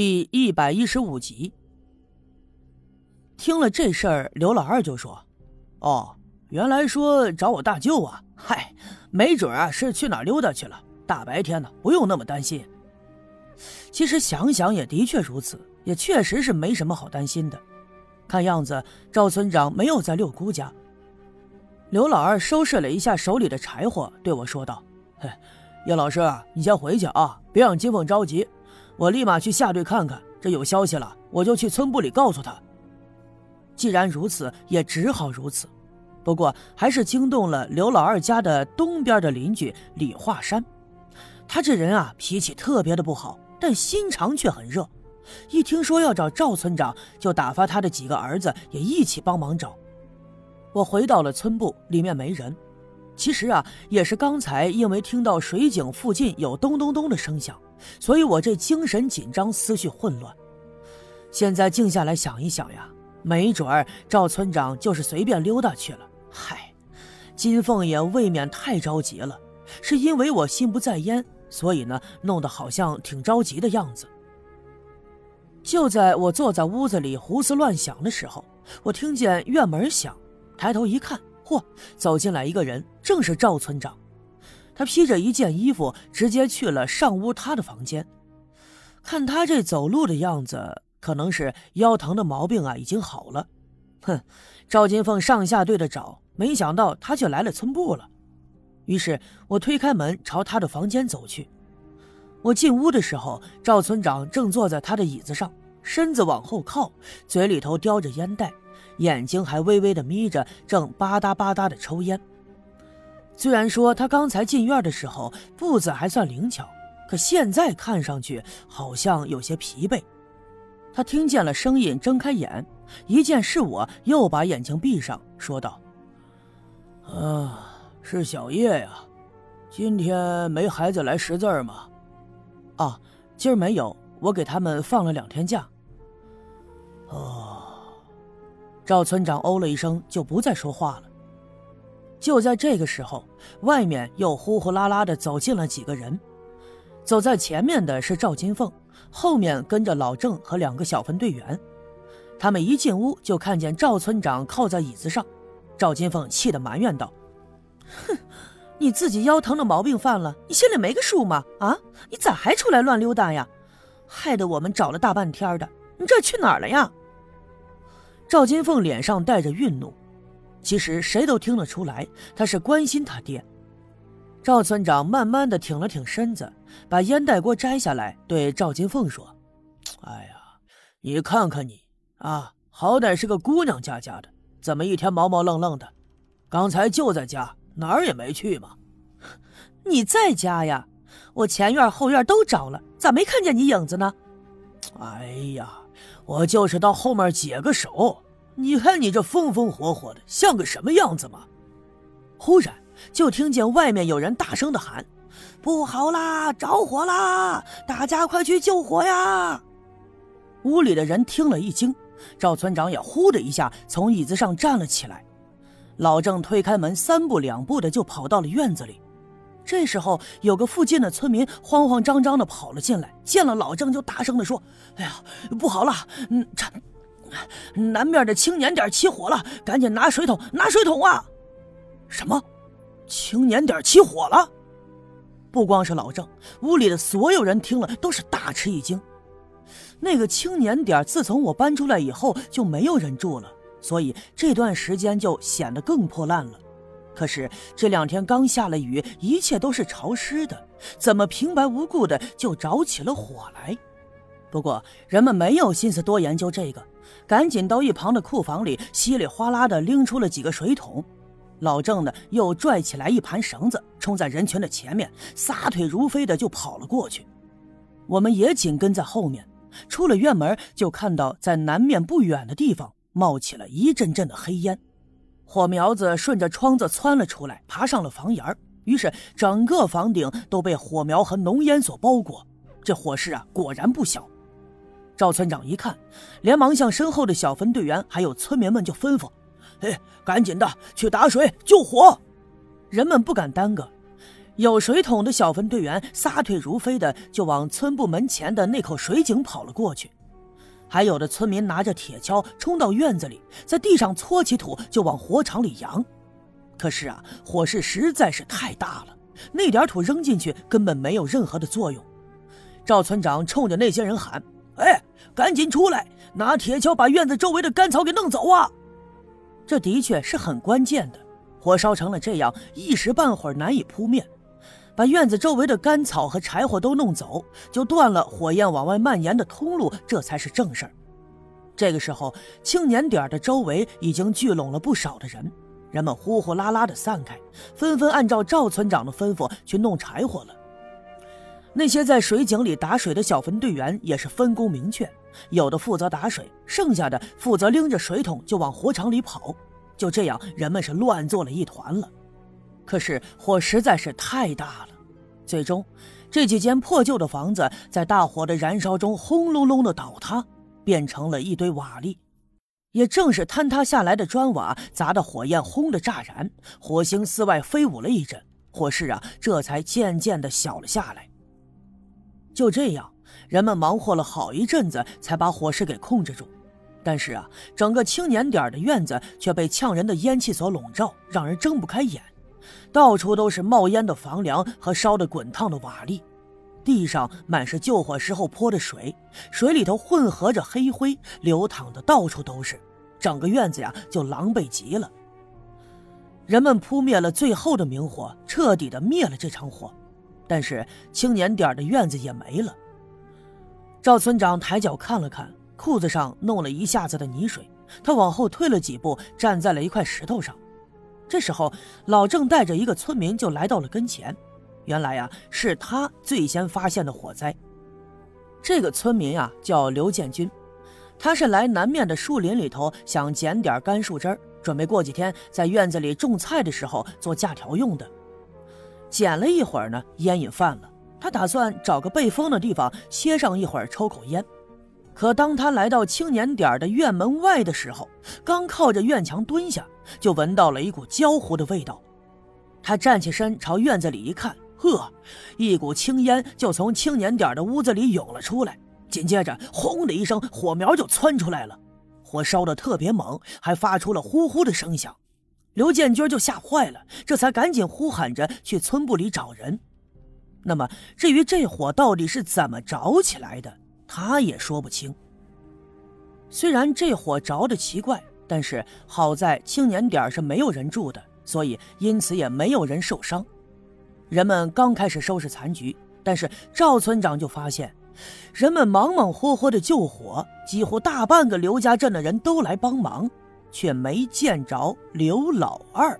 第一百一十五集。听了这事儿，刘老二就说：“哦，原来说找我大舅啊？嗨，没准啊是去哪溜达去了。大白天的，不用那么担心。”其实想想也的确如此，也确实是没什么好担心的。看样子赵村长没有在六姑家。刘老二收拾了一下手里的柴火，对我说道：“嘿，叶老师，你先回去啊，别让金凤着急。我立马去下队看看，这有消息了，我就去村部里告诉他。”既然如此，也只好如此。不过还是惊动了刘老二家的东边的邻居李华山。他这人啊，脾气特别的不好，但心肠却很热。一听说要找赵村长，就打发他的几个儿子也一起帮忙找。我回到了村部，里面没人。其实啊，也是刚才因为听到水井附近有咚咚咚的声响，所以我这精神紧张，思绪混乱。现在静下来想一想呀，没准儿赵村长就是随便溜达去了。嗨，金凤也未免太着急了，是因为我心不在焉，所以呢，弄得好像挺着急的样子。就在我坐在屋子里胡思乱想的时候，我听见院门响。抬头一看，嚯，走进来一个人，正是赵村长。他披着一件衣服，直接去了上屋他的房间。看他这走路的样子，可能是腰疼的毛病啊已经好了。哼，赵金凤上下对的找，没想到他却来了村部了。于是我推开门，朝他的房间走去。我进屋的时候，赵村长正坐在他的椅子上，身子往后靠，嘴里头叼着烟袋。眼睛还微微的眯着，正吧嗒吧嗒的抽烟。虽然说他刚才进院的时候步子还算灵巧，可现在看上去好像有些疲惫。他听见了声音，睁开眼，一见是我，又把眼睛闭上，说道：“啊，是小叶呀，今天没孩子来识字吗？啊，今儿没有，我给他们放了两天假。哦。”赵村长哦了一声，就不再说话了。就在这个时候，外面又呼呼啦啦的走进了几个人。走在前面的是赵金凤，后面跟着老郑和两个小分队员。他们一进屋就看见赵村长靠在椅子上。赵金凤气得埋怨道：“哼，你自己腰疼的毛病犯了，你心里没个数吗？啊，你咋还出来乱溜达呀？害得我们找了大半天的，你这去哪儿了呀？”赵金凤脸上带着愠怒，其实谁都听得出来，他是关心他爹。赵村长慢慢的挺了挺身子，把烟袋锅摘下来，对赵金凤说：“哎呀，你看看你啊，好歹是个姑娘家家的，怎么一天毛毛愣愣的？刚才就在家，哪儿也没去嘛。你在家呀？我前院后院都找了，咋没看见你影子呢？哎呀！”我就是到后面解个手，你看你这风风火火的，像个什么样子吗？忽然就听见外面有人大声的喊：“不好啦，着火啦！大家快去救火呀！”屋里的人听了一惊，赵村长也呼的一下从椅子上站了起来。老郑推开门，三步两步的就跑到了院子里。这时候，有个附近的村民慌慌张张的跑了进来，见了老郑就大声的说：“哎呀，不好了！嗯，这南面的青年点起火了，赶紧拿水桶，拿水桶啊！”什么？青年点起火了？不光是老郑，屋里的所有人听了都是大吃一惊。那个青年点自从我搬出来以后就没有人住了，所以这段时间就显得更破烂了。可是这两天刚下了雨，一切都是潮湿的，怎么平白无故的就着起了火来？不过人们没有心思多研究这个，赶紧到一旁的库房里稀里哗啦的拎出了几个水桶。老郑呢，又拽起来一盘绳子，冲在人群的前面，撒腿如飞的就跑了过去。我们也紧跟在后面，出了院门，就看到在南面不远的地方冒起了一阵阵的黑烟。火苗子顺着窗子窜了出来，爬上了房檐于是整个房顶都被火苗和浓烟所包裹。这火势啊，果然不小。赵村长一看，连忙向身后的小分队员还有村民们就吩咐：“哎，赶紧的去打水救火！”人们不敢耽搁，有水桶的小分队员撒腿如飞的就往村部门前的那口水井跑了过去，还有的村民拿着铁锹冲到院子里，在地上搓起土就往火场里扬。可是啊，火势实在是太大了，那点土扔进去根本没有任何的作用。赵村长冲着那些人喊：“哎，赶紧出来，拿铁锹把院子周围的干草给弄走啊！”这的确是很关键的，火烧成了这样，一时半会儿难以扑灭。把院子周围的干草和柴火都弄走，就断了火焰往外蔓延的通路，这才是正事儿。这个时候，青年点的周围已经聚拢了不少的人，人们呼呼啦啦的散开，纷纷按照赵村长的吩咐去弄柴火了。那些在水井里打水的小分队员也是分工明确，有的负责打水，剩下的负责拎着水桶就往火场里跑。就这样，人们是乱作了一团了。可是火实在是太大了，最终，这几间破旧的房子在大火的燃烧中轰隆隆的倒塌，变成了一堆瓦砾。也正是坍塌下来的砖瓦砸得火焰轰的炸燃，火星四外飞舞了一阵，火势啊这才渐渐的小了下来。就这样，人们忙活了好一阵子，才把火势给控制住。但是啊，整个青年点的院子却被呛人的烟气所笼罩，让人睁不开眼。到处都是冒烟的房梁和烧得滚烫的瓦砾，地上满是救火时候泼的水，水里头混合着黑灰，流淌的到处都是，整个院子呀就狼狈极了。人们扑灭了最后的明火，彻底的灭了这场火，但是青年点的院子也没了。赵村长抬脚看了看，裤子上弄了一下子的泥水，他往后退了几步，站在了一块石头上。这时候，老郑带着一个村民就来到了跟前。原来呀，是他最先发现的火灾。这个村民呀叫刘建军，他是来南面的树林里头想捡点干树枝准备过几天在院子里种菜的时候做架条用的。捡了一会儿呢，烟瘾犯了，他打算找个背风的地方歇上一会儿，抽口烟。可当他来到青年点的院门外的时候，刚靠着院墙蹲下，就闻到了一股焦糊的味道。他站起身朝院子里一看，呵，一股青烟就从青年点的屋子里涌了出来。紧接着，轰的一声，火苗就窜出来了，火烧得特别猛，还发出了呼呼的声响。刘建军就吓坏了，这才赶紧呼喊着去村部里找人。那么，至于这火到底是怎么着起来的？他也说不清。虽然这火着的奇怪，但是好在青年点是没有人住的，所以因此也没有人受伤。人们刚开始收拾残局，但是赵村长就发现，人们忙忙活活的救火，几乎大半个刘家镇的人都来帮忙，却没见着刘老二。